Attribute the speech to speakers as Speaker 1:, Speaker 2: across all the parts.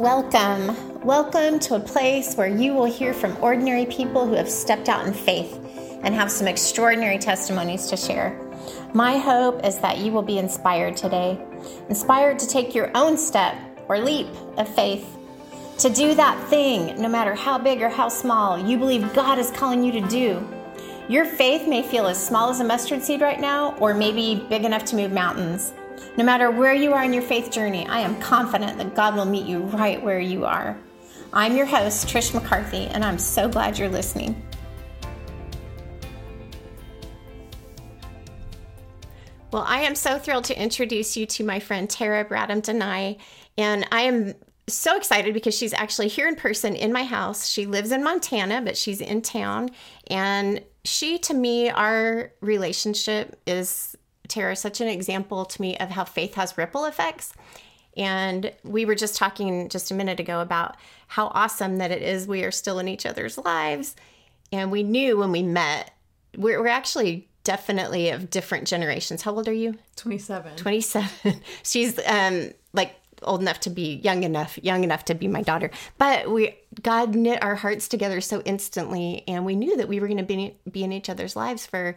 Speaker 1: Welcome. Welcome to a place where you will hear from ordinary people who have stepped out in faith and have some extraordinary testimonies to share. My hope is that you will be inspired today, inspired to take your own step or leap of faith, to do that thing, no matter how big or how small, you believe God is calling you to do. Your faith may feel as small as a mustard seed right now, or maybe big enough to move mountains. No matter where you are in your faith journey, I am confident that God will meet you right where you are. I'm your host, Trish McCarthy, and I'm so glad you're listening. Well, I am so thrilled to introduce you to my friend Tara Bradham Denai, and I am so excited because she's actually here in person in my house. She lives in Montana, but she's in town, and she to me our relationship is Tara, such an example to me of how faith has ripple effects. And we were just talking just a minute ago about how awesome that it is we are still in each other's lives. And we knew when we met, we're, we're actually definitely of different generations. How old are you?
Speaker 2: 27.
Speaker 1: 27. She's um like old enough to be young enough, young enough to be my daughter. But we God knit our hearts together so instantly and we knew that we were going to be be in each other's lives for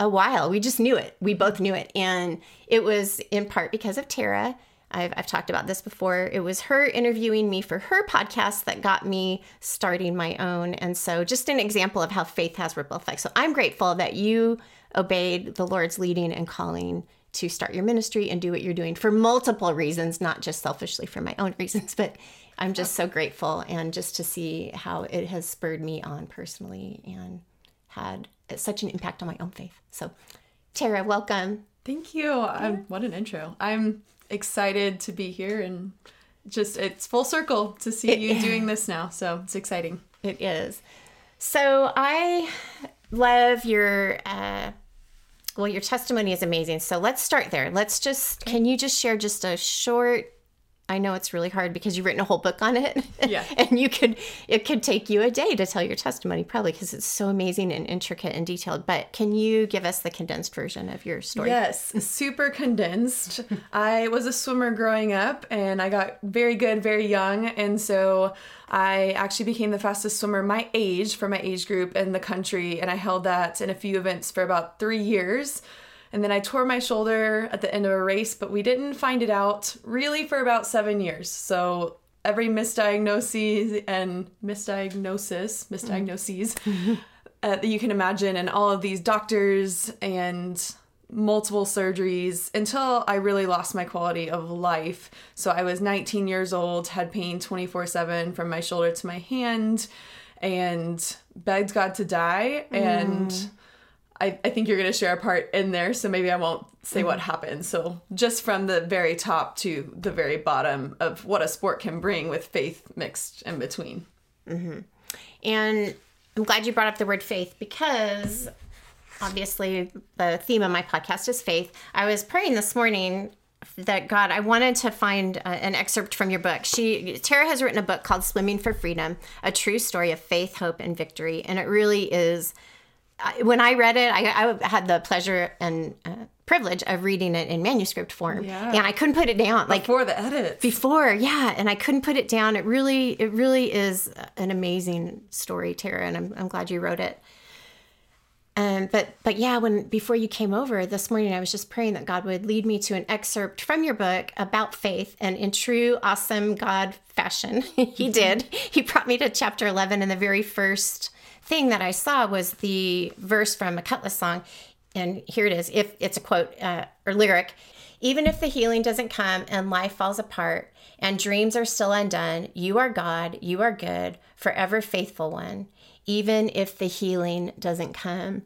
Speaker 1: a while. We just knew it. We both knew it. And it was in part because of Tara. I've, I've talked about this before. It was her interviewing me for her podcast that got me starting my own. And so, just an example of how faith has ripple effects. So, I'm grateful that you obeyed the Lord's leading and calling to start your ministry and do what you're doing for multiple reasons, not just selfishly for my own reasons, but I'm just so grateful and just to see how it has spurred me on personally and had such an impact on my own faith. So, Tara, welcome.
Speaker 2: Thank you. Um, what an intro. I'm excited to be here and just it's full circle to see it, you doing this now. So it's exciting.
Speaker 1: It is. So I love your uh, well, your testimony is amazing. So let's start there. Let's just can you just share just a short I know it's really hard because you've written a whole book on it.
Speaker 2: Yeah.
Speaker 1: and you could, it could take you a day to tell your testimony, probably because it's so amazing and intricate and detailed. But can you give us the condensed version of your story?
Speaker 2: Yes, super condensed. I was a swimmer growing up and I got very good very young. And so I actually became the fastest swimmer my age for my age group in the country. And I held that in a few events for about three years. And then I tore my shoulder at the end of a race, but we didn't find it out really for about seven years. So every misdiagnosis and misdiagnosis, misdiagnoses mm-hmm. uh, that you can imagine, and all of these doctors and multiple surgeries until I really lost my quality of life. So I was 19 years old, had pain 24 7 from my shoulder to my hand, and begged God to die. Mm. I, I think you're going to share a part in there, so maybe I won't say mm-hmm. what happened. So, just from the very top to the very bottom of what a sport can bring with faith mixed in between.
Speaker 1: Mm-hmm. And I'm glad you brought up the word faith because obviously the theme of my podcast is faith. I was praying this morning that God, I wanted to find uh, an excerpt from your book. She Tara has written a book called Swimming for Freedom: A True Story of Faith, Hope, and Victory, and it really is when I read it, I, I had the pleasure and uh, privilege of reading it in manuscript form, yeah. and I couldn't put it down.
Speaker 2: Like before the edit,
Speaker 1: before, yeah, and I couldn't put it down. It really, it really is an amazing story, Tara, and I'm, I'm glad you wrote it. Um, but but yeah, when before you came over this morning, I was just praying that God would lead me to an excerpt from your book about faith, and in true awesome God fashion, He did. He brought me to chapter eleven, and the very first thing that I saw was the verse from a Kutless song. And here it is. If it's a quote uh, or lyric, even if the healing doesn't come and life falls apart and dreams are still undone, you are God, you are good, forever faithful one, even if the healing doesn't come.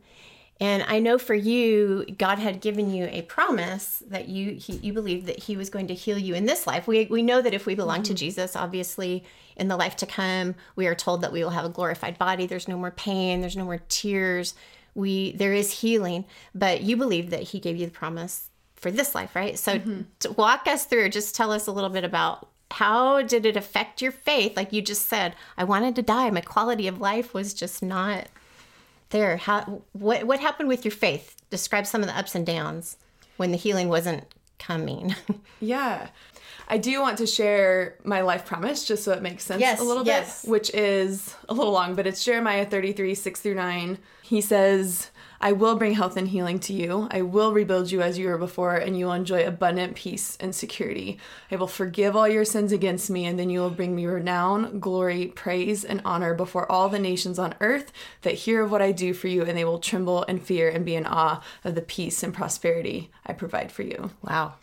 Speaker 1: And I know for you, God had given you a promise that you he, you believed that He was going to heal you in this life. We we know that if we belong mm-hmm. to Jesus, obviously in the life to come, we are told that we will have a glorified body. There's no more pain. There's no more tears. We there is healing, but you believe that He gave you the promise for this life, right? So mm-hmm. to walk us through. Just tell us a little bit about how did it affect your faith? Like you just said, I wanted to die. My quality of life was just not there. How what what happened with your faith? Describe some of the ups and downs when the healing wasn't coming.
Speaker 2: yeah. I do want to share my life promise just so it makes sense
Speaker 1: Yes,
Speaker 2: a little
Speaker 1: yes.
Speaker 2: bit, which is a little long, but it's Jeremiah 33, 6 through 9. He says, I will bring health and healing to you. I will rebuild you as you were before, and you will enjoy abundant peace and security. I will forgive all your sins against me, and then you will bring me renown, glory, praise, and honor before all the nations on earth that hear of what I do for you, and they will tremble and fear and be in awe of the peace and prosperity I provide for you
Speaker 1: Wow.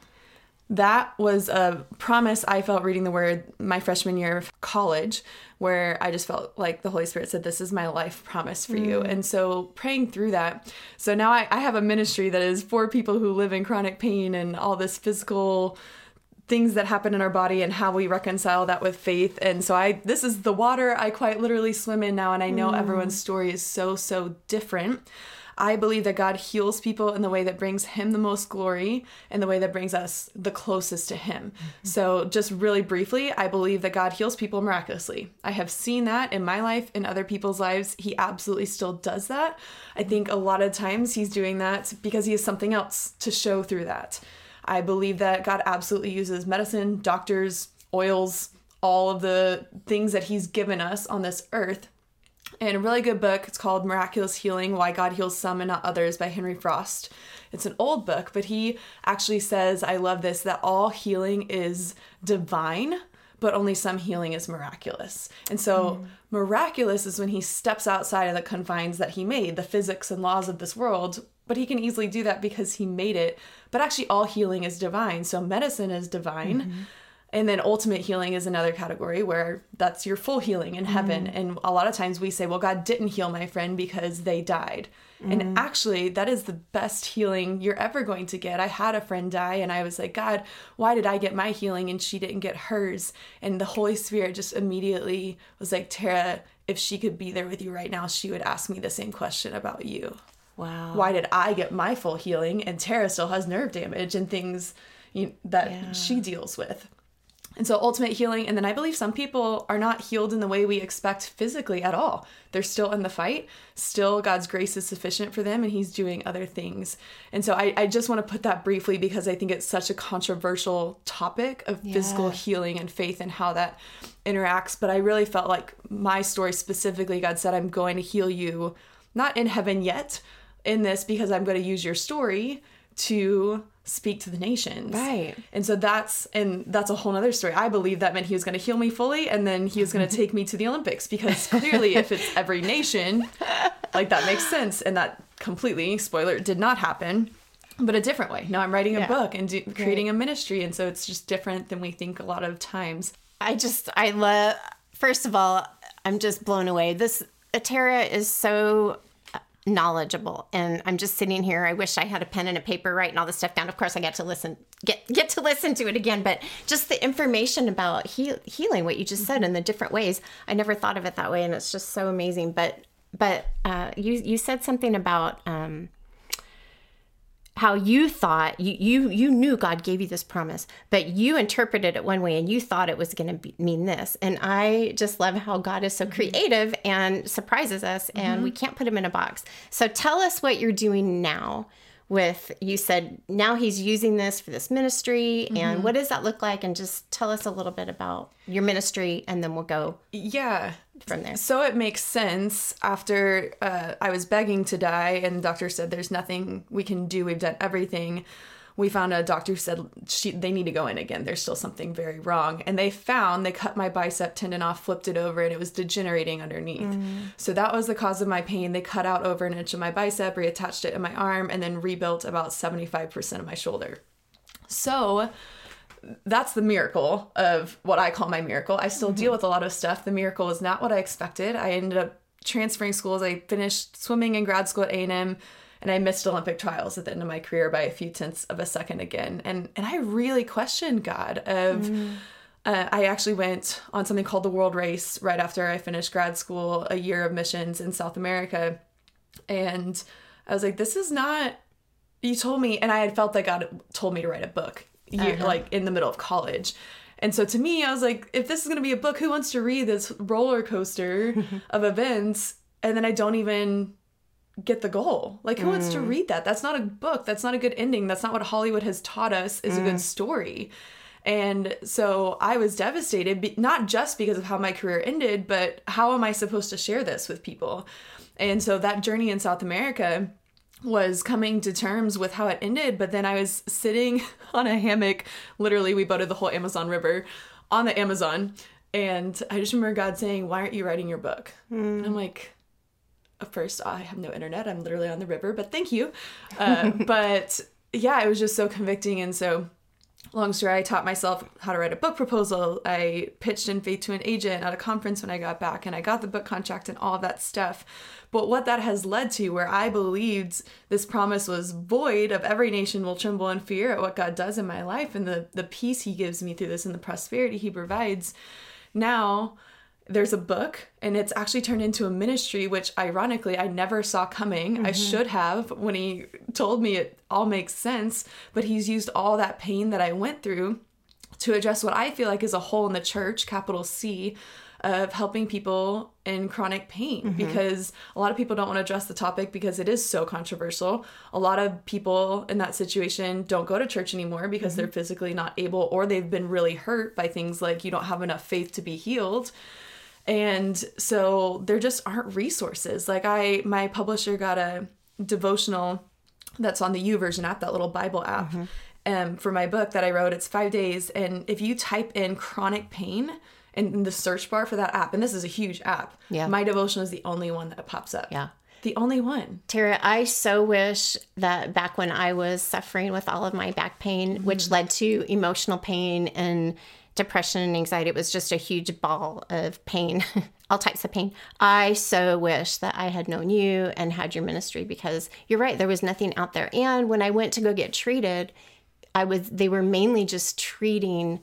Speaker 2: That was a promise I felt reading the word my freshman year of college, where I just felt like the Holy Spirit said, This is my life promise for you. Mm. And so praying through that. So now I, I have a ministry that is for people who live in chronic pain and all this physical things that happen in our body and how we reconcile that with faith. And so I this is the water I quite literally swim in now and I know mm. everyone's story is so so different. I believe that God heals people in the way that brings him the most glory and the way that brings us the closest to him. Mm-hmm. So just really briefly, I believe that God heals people miraculously. I have seen that in my life in other people's lives. He absolutely still does that. I think a lot of times he's doing that because he has something else to show through that. I believe that God absolutely uses medicine, doctors, oils, all of the things that He's given us on this earth. And a really good book, it's called Miraculous Healing Why God Heals Some and Not Others by Henry Frost. It's an old book, but he actually says, I love this, that all healing is divine, but only some healing is miraculous. And so, hmm. miraculous is when he steps outside of the confines that he made, the physics and laws of this world, but he can easily do that because he made it. But actually, all healing is divine. So, medicine is divine. Mm-hmm. And then ultimate healing is another category where that's your full healing in heaven. Mm. And a lot of times we say, well, God didn't heal my friend because they died. And mm. actually, that is the best healing you're ever going to get. I had a friend die, and I was like, God, why did I get my healing and she didn't get hers? And the Holy Spirit just immediately was like, Tara, if she could be there with you right now, she would ask me the same question about you
Speaker 1: Wow.
Speaker 2: why did I get my full healing and Tara still has nerve damage and things you, that
Speaker 1: Yeah.
Speaker 2: she deals with? And so ultimate healing, and then I believe some people are not healed in the way we expect physically at all. They're still in the fight. Still, God's grace is sufficient for them, and He's doing other things. And so I, I just want to put that briefly because I think it's such a controversial topic of physical healing and faith and how that interacts. But I really felt like my story specifically, God said, I'm going to heal you, not in heaven yet, in this because I'm going to use your story to speak to the nations.
Speaker 1: Right.
Speaker 2: And so that's and that's a whole nother story. I believe that meant he was going to heal me fully and then he was going to take me to the Olympics because clearly if it's every nation, like that makes sense and that completely spoiler did not happen. But a different way. Now I'm writing a
Speaker 1: Yeah.
Speaker 2: book and do, creating a ministry, and so it's just different than we think a lot of times.
Speaker 1: I just, I love, first of all, I'm just blown away. This, Tara is so knowledgeable. And i'm just sitting here i wish i had a pen and a paper writing all this stuff down. Of course i get to listen get get to listen to it again but just the information about heal, healing what you just said in the different ways. I never thought of it that way and it's just so amazing. But but uh, you you said something about um, how you thought you you you knew God gave you this promise, but you interpreted it one way and you thought it was going to mean this. And I just love how God is so mm-hmm. creative and surprises us, and mm-hmm. we can't put him in a box. So tell us what you're doing now. With you said now he's using this for this ministry, and what does that look like? And just tell us a little bit about your ministry, and then we'll go
Speaker 2: Yeah.
Speaker 1: from there.
Speaker 2: So it makes sense after uh, I was begging to die, and the doctor said, There's nothing we can do. We've done everything. We found a doctor who said she, they need to go in again. There's still something very wrong. And they found they cut my bicep tendon off, flipped it over, and it was degenerating underneath. Mm. So that was the cause of my pain. They cut out over an inch of my bicep, reattached it in my arm, and then rebuilt about 75% of my shoulder. So that's the miracle of what I call my miracle. I still deal mm-hmm. with a lot of stuff. The miracle is not what I expected. I ended up transferring schools. I finished swimming in grad school at A&M and I missed Olympic trials at the end of my career by a few tenths of a second again. And and I really questioned God of uh, I actually went on something called the World Race right after I finished grad school, a year of missions in South America. And I was like, this is not, you told me, and I had felt that God told me to write a book, year, like in the middle of college. And so to me, I was like, if this is going to be a book, who wants to read this roller coaster of events? And then I don't even get the goal. Like, who wants to read that? That's not a book. That's not a good ending. That's not what Hollywood has taught us is a good story. And so I was devastated, not just because of how my career ended, but how am I supposed to share this with people? And so that journey in South America was coming to terms with how it ended, but then I was sitting on a hammock. Literally, we boated the whole Amazon River on the Amazon. And I just remember God saying, Why aren't you writing your book? Mm. And I'm like, First, I have no internet. I'm literally on the river, but thank you. Uh, but yeah, it was just so convicting. And so long story, I taught myself how to write a book proposal. I pitched in faith to an agent at a conference when I got back, and I got the book contract and all that stuff. But what that has led to, where I believed this promise was void of every nation will tremble in fear at what God does in my life and the, the peace He gives me through this and the prosperity He provides. Now, there's a book and it's actually turned into a ministry which ironically i never saw coming mm-hmm. i should have when he told me it all makes sense but he's used all that pain that i went through to address what i feel like is a hole in the church capital c of helping people in chronic pain mm-hmm. because a lot of people don't want to address the topic because it is so controversial. A lot of people in that situation don't go to church anymore because mm-hmm. they're physically not able or they've been really hurt by things like you don't have enough faith to be healed and so there just aren't resources like i my publisher got a devotional that's on the YouVersion app that little bible app mm-hmm. um, for my book that i wrote it's five days and if you type in chronic pain in the search bar for that app and this is a huge app yeah my devotional is the only one that pops up
Speaker 1: yeah
Speaker 2: the only one.
Speaker 1: Tara, I so wish that back when I was suffering with all of my back pain, mm-hmm. which led to emotional pain and depression and anxiety. It was just a huge ball of pain, all types of pain. I so wish that I had known you and had your ministry because you're right, there was nothing out there. And when I went to go get treated, I was they were mainly just treating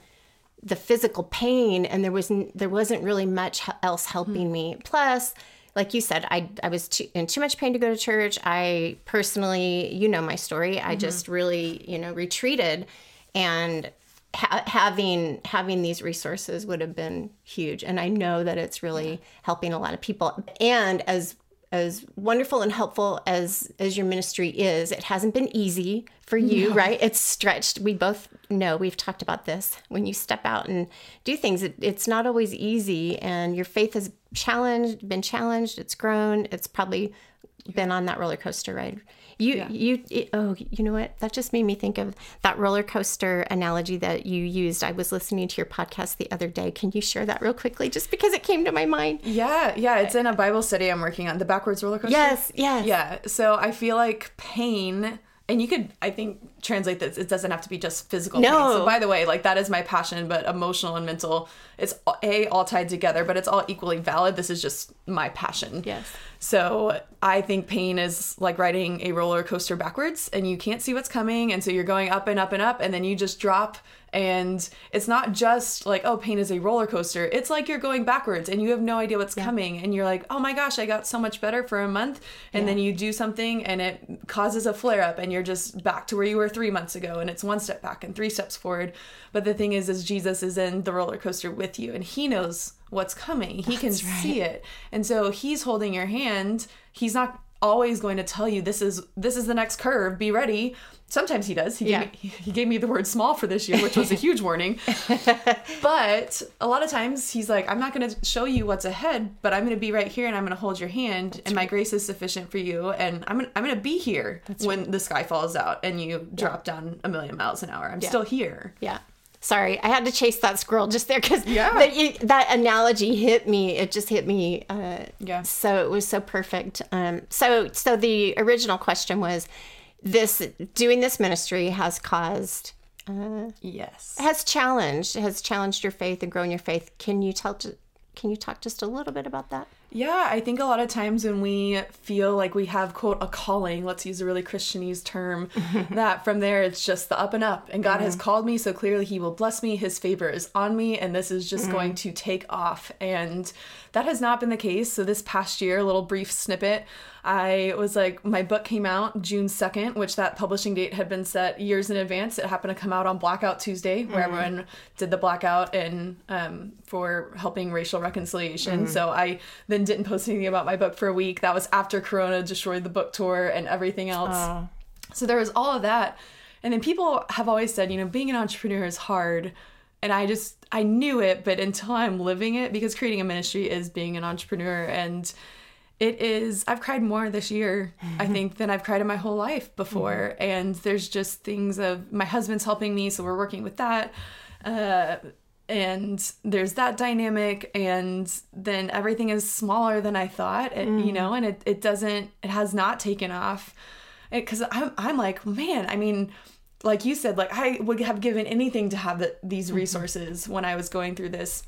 Speaker 1: the physical pain and there was there wasn't really much else helping mm-hmm. me. Plus, like you said, I I was too, in too much pain to go to church. I personally, you know my story. I mm-hmm. just really, you know, retreated and ha- having having these resources would have been huge. And i know that it's really helping a lot of people. And as as wonderful and helpful as as your ministry is it hasn't been easy for you no. right? It's stretched. We both know we've talked about this. When you step out and do things it, it's not always easy. And your faith has challenged been challenged. It's grown. It's probably been on that roller coaster ride you yeah. you it, oh you know what that just made me think of that roller coaster analogy that you used. I was listening to your podcast the other day. Can you share that real quickly, just because it came to my mind?
Speaker 2: Yeah, yeah. It's in a Bible study I'm working on. The backwards roller coaster.
Speaker 1: Yes, yes.
Speaker 2: Yeah. So I feel like pain and you could i think translate this it doesn't have to be just physical no. pain so by the way like that is my passion but emotional and mental it's a all tied together but it's all equally valid this is just my passion
Speaker 1: yes
Speaker 2: so i think pain is like riding a roller coaster backwards and you can't see what's coming and so you're going up and up and up and then you just drop and it's not just like oh pain is a roller coaster it's like you're going backwards and you have no idea what's yeah. coming and you're like oh my gosh i got so much better for a month and yeah. then you do something and it causes a flare up and you're just back to where you were 3 months ago and it's one step back and three steps forward. But the thing is is jesus is in the roller coaster with you and he knows what's coming. He That's can right. see it. And so he's holding your hand. He's not always going to tell you this is this is the next curve be ready sometimes he does he, yeah. gave me, he gave me the word small for this year which was a huge warning but a lot of times he's like i'm not going to show you what's ahead but i'm going to be right here and i'm going to hold your hand That's and right. my grace is sufficient for you and i'm going I'm to be here That's when right. the sky falls out and you yeah. drop down a million miles an hour i'm yeah. still here
Speaker 1: yeah Sorry, I had to chase that squirrel just there because yeah. that, that analogy hit me. It just hit me. Uh, yeah. So it was so perfect. Um, so so the original question was, this doing this ministry has caused.
Speaker 2: Uh, yes.
Speaker 1: Has challenged has challenged your faith and grown your faith. Can you tell? Can you talk just a little bit about that?
Speaker 2: Yeah, I think a lot of times when we feel like we have, quote, a calling, let's use a really Christianese term, that from there it's just the up and up. And God mm-hmm. has called me, so clearly He will bless me. His favor is on me, and this is just mm-hmm. going to take off. And that has not been the case. So this past year, a little brief snippet, I was like, my book came out June 2nd, which that publishing date had been set years in advance. It happened to come out on Blackout Tuesday, where mm-hmm. everyone did the blackout and um, for helping racial reconciliation. Mm-hmm. So I then didn't post anything about my book for a week. That was after Corona destroyed the book tour and everything else. Ah. So there was all of that. And then people have always said, you know, being an entrepreneur is hard. And I just, I knew it, but until I'm living it, because creating a ministry is being an entrepreneur. And it is, I've cried more this year, I mm-hmm. think, than I've cried in my whole life before. Mm-hmm. And there's just things of my husband's helping me, so we're working with that. Uh, and there's that dynamic and then everything is smaller than i thought it, you know and it, it doesn't it has not taken off. Because I'm, I'm like man i mean like you said like i would have given anything to have the, these mm-hmm. resources when i was going through this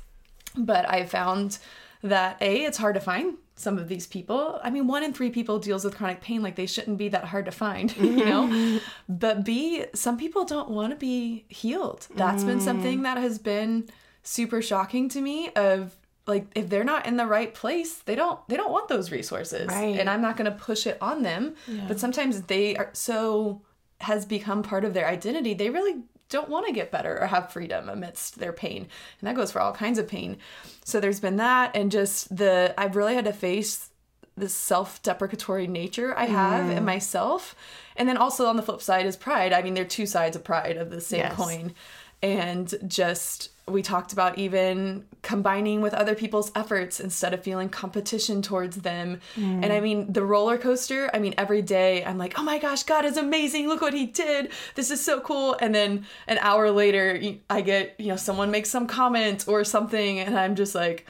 Speaker 2: but i found that a it's hard to find some of these people. I mean one in three people deals with chronic pain like they shouldn't be that hard to find you know? But b some people don't want to be healed. That's been something mm. that has been super shocking to me of like if they're not in the right place they don't they don't want those resources
Speaker 1: Right.
Speaker 2: and i'm not going to push it on them. But sometimes they are so has become part of their identity they really don't want to get better or have freedom amidst their pain. And that goes for all kinds of pain. So there's been that and just the i've really had to face this self-deprecatory nature i have in myself. And then also on the flip side is pride. I mean they're two sides of pride of the same
Speaker 1: Yes.
Speaker 2: coin and just we talked about even combining with other people's efforts instead of feeling competition towards them. Mm. And i mean the roller coaster i mean every day i'm like oh my gosh god is amazing. Look what he did. This is so cool. And then an hour later I get you know someone makes some comment or something and i'm just like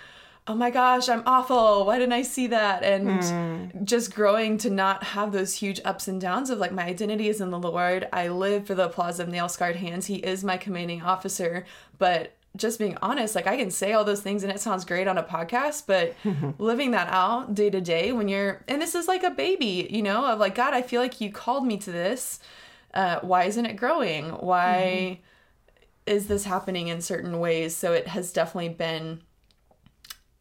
Speaker 2: oh my gosh i'm awful. Why didn't i see that? And just growing to not have those huge ups and downs of like my identity is in the lord. I live for the applause of nail scarred hands. He is my commanding officer. But just being honest like i can say all those things and it sounds great on a podcast but living that out day to day when you're and this is like a baby you know of like god i feel like you called me to this. Uh, why isn't it growing? Why is this happening in certain ways? So it has definitely been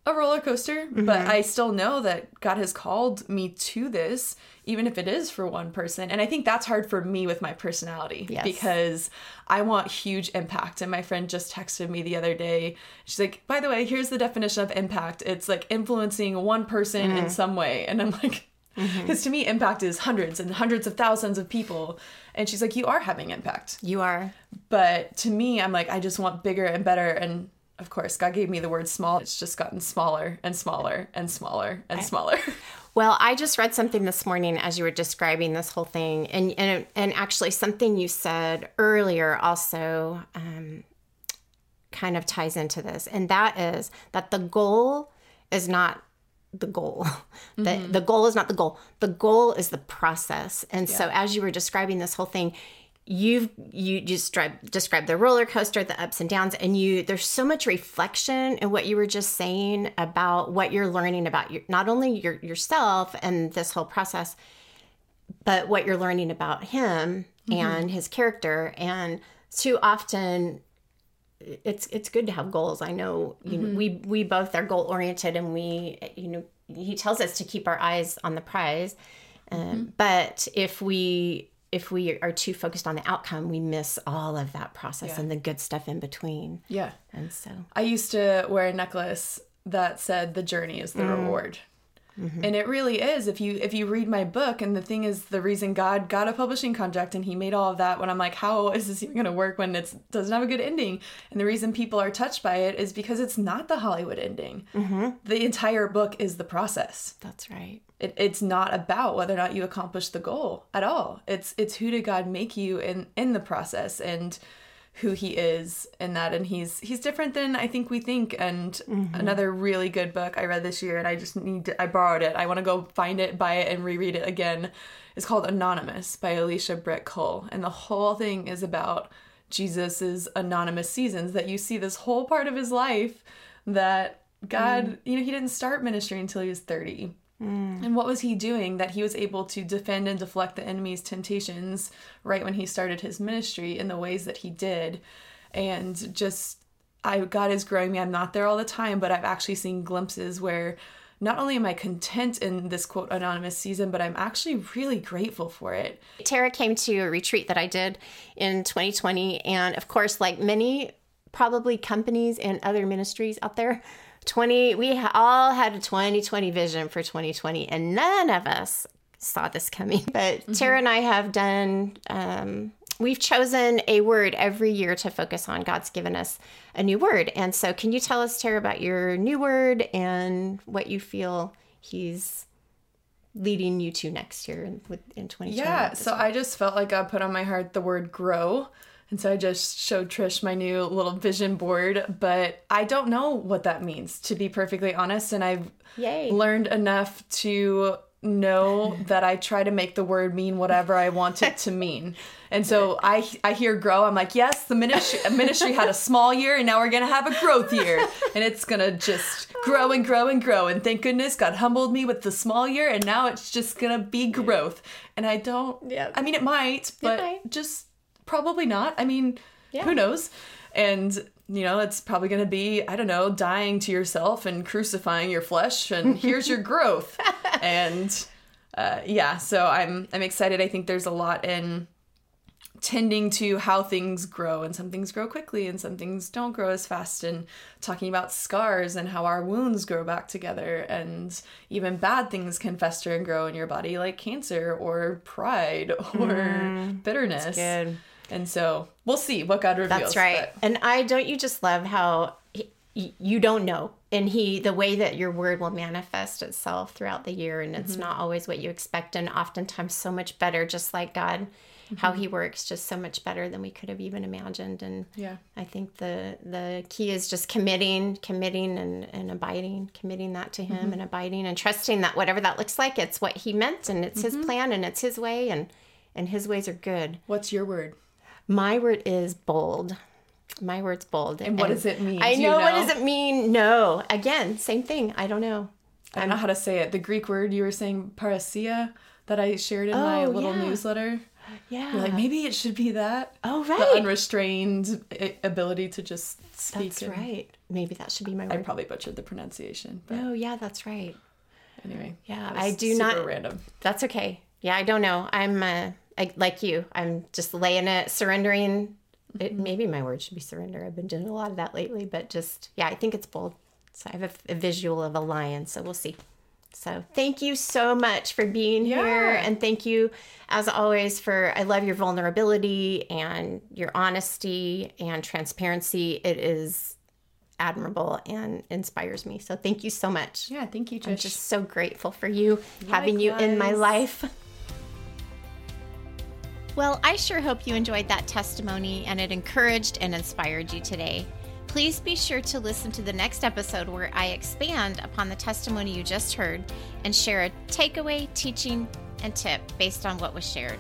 Speaker 2: a roller coaster, but mm-hmm. I still know that God has called me to this, even if it is for one person. And I think that's hard for me with my personality
Speaker 1: Yes.
Speaker 2: because I want huge impact. And my friend just texted me the other day. She's like, by the way, here's the definition of impact it's like influencing one person in mm. some way. And I'm like, mm-hmm. because to me, impact is hundreds and hundreds of thousands of people. And she's like, you are having impact
Speaker 1: You are.
Speaker 2: but to me i'm like i just want bigger and better and of course god gave me the word small it's just gotten smaller and smaller and smaller and smaller
Speaker 1: Well, I just read something this morning as you were describing this whole thing, and and, and actually something you said earlier also um, kind of ties into this, and that is that the goal is not the goal. The the goal is not the goal. The goal is the process. And so as you were describing this whole thing, you've you described describe the roller coaster, the ups and downs, and you there's so much reflection in what you were just saying about what you're learning about your not only your yourself and this whole process, but what you're learning about him mm-hmm. and his character. And too often it's it's good to have goals. I know you know, mm-hmm. we we both are goal oriented, and we you know he tells us to keep our eyes on the prize. Mm-hmm. Um, But if we if we are too focused on the outcome, we miss all of that process and the good stuff in between.
Speaker 2: yeah.
Speaker 1: And so
Speaker 2: i used to wear a necklace that said the journey is the mm. reward Mm-hmm. and it really is if you if you read my book and the thing is the reason god got a publishing contract and he made all of that when i'm like how is this even going to work when it doesn't have a good ending? And the reason people are touched by it is because it's not the hollywood ending. Mm-hmm. The entire book is the process.
Speaker 1: That's right.
Speaker 2: it, it's not about whether or not you accomplish the goal at all. It's it's who did god make you in in the process? And who he is in that and he's he's different than i think we think. And mm-hmm. another really good book i read this year and i just need to i borrowed it. I want to go find it buy it and reread it again. Is called anonymous by alicia britt chole. And the whole thing is about jesus's anonymous seasons that you see this whole part of his life that god mm. you know he didn't start ministry until he was 30 Mm. and what was he doing that he was able to defend and deflect the enemy's temptations right when he started his ministry in the ways that he did? And just, I God is growing me. I'm not there all the time, but I've actually seen glimpses where not only am I content in this quote anonymous season, but I'm actually really grateful for it.
Speaker 1: Tara came to a retreat that I did in 2020. And of course, like many probably companies and other ministries out there, 20, we all had a 2020 vision for 2020, and none of us saw this coming. But Tara and I have done um, we've chosen a word every year to focus on. God's given us a new word. And so, can you tell us, Tara, about your new word and what you feel He's leading you to next year in, in 2020?
Speaker 2: Yeah, so I just felt like God put on my heart the word grow. And so I just showed Trish my new little vision board, but I don't know what that means, to be perfectly honest. And I've
Speaker 1: Yay.
Speaker 2: learned enough to know that I try to make the word mean whatever I want it to mean. And so I I hear grow. I'm like, yes, the ministry ministry had a small year, and now we're gonna have a growth year, and it's gonna just grow and grow and grow. And thank goodness God humbled me with the small year, and now it's just gonna be growth. And I don't.
Speaker 1: Yeah.
Speaker 2: I mean, it might, but
Speaker 1: might.
Speaker 2: just probably not. I mean,
Speaker 1: Yeah.
Speaker 2: who knows? And you know, it's probably going to be, I don't know, dying to yourself and crucifying your flesh and here's your growth. And uh, yeah, so I'm I'm excited. I think there's a lot in tending to how things grow and some things grow quickly and some things don't grow as fast and talking about scars and how our wounds grow back together and even bad things can fester and grow in your body like cancer or pride or bitterness
Speaker 1: good.
Speaker 2: And so we'll see what god reveals
Speaker 1: That's right.
Speaker 2: but-
Speaker 1: And I don't you just love how he, you don't know, and he the way that your word will manifest itself throughout the year, and it's mm-hmm. not always what you expect, and oftentimes so much better. Just like God, how mm-hmm. He works, just so much better than we could have even imagined. And
Speaker 2: Yeah.
Speaker 1: I think the the key is just committing, committing, and and abiding, committing that to Him, mm-hmm. and abiding, and trusting that whatever that looks like, it's what He meant, and it's His plan, and it's His way, and and His ways are good.
Speaker 2: what's your word
Speaker 1: My word is bold. My word's bold. And
Speaker 2: what does it mean?
Speaker 1: I
Speaker 2: Do you
Speaker 1: know, what does it mean? No. Again, same thing. I don't know.
Speaker 2: I don't know how to say it. The Greek word you were saying, parrhesia, that I shared in my
Speaker 1: Oh,
Speaker 2: little
Speaker 1: yeah.
Speaker 2: newsletter.
Speaker 1: Yeah.
Speaker 2: You're like, maybe it should be that.
Speaker 1: oh, right.
Speaker 2: The unrestrained ability to just speak.
Speaker 1: that's
Speaker 2: and-
Speaker 1: right. Maybe that should be my
Speaker 2: I probably butchered the pronunciation, but
Speaker 1: oh, yeah, that's right.
Speaker 2: anyway.
Speaker 1: Yeah, I do
Speaker 2: super
Speaker 1: not-
Speaker 2: random.
Speaker 1: That's okay. Yeah, I don't know. I'm uh, I, like you. I'm just laying it, surrendering. It, mm-hmm. maybe my word should be surrender. I've been doing a lot of that lately, but just, yeah, I think it's bold. So I have a, a visual of a lion, so we'll see. So thank you so much for being here. And thank you, as always, for I love your vulnerability and your honesty and transparency. It is admirable and inspires me. So thank you so much.
Speaker 2: Yeah, thank you, Trish.
Speaker 1: I'm just so grateful for you having you in my life. Well, I sure hope you enjoyed that testimony and it encouraged and inspired you today. Please be sure to listen to the next episode where I expand upon the testimony you just heard and share a takeaway, teaching, and tip based on what was shared.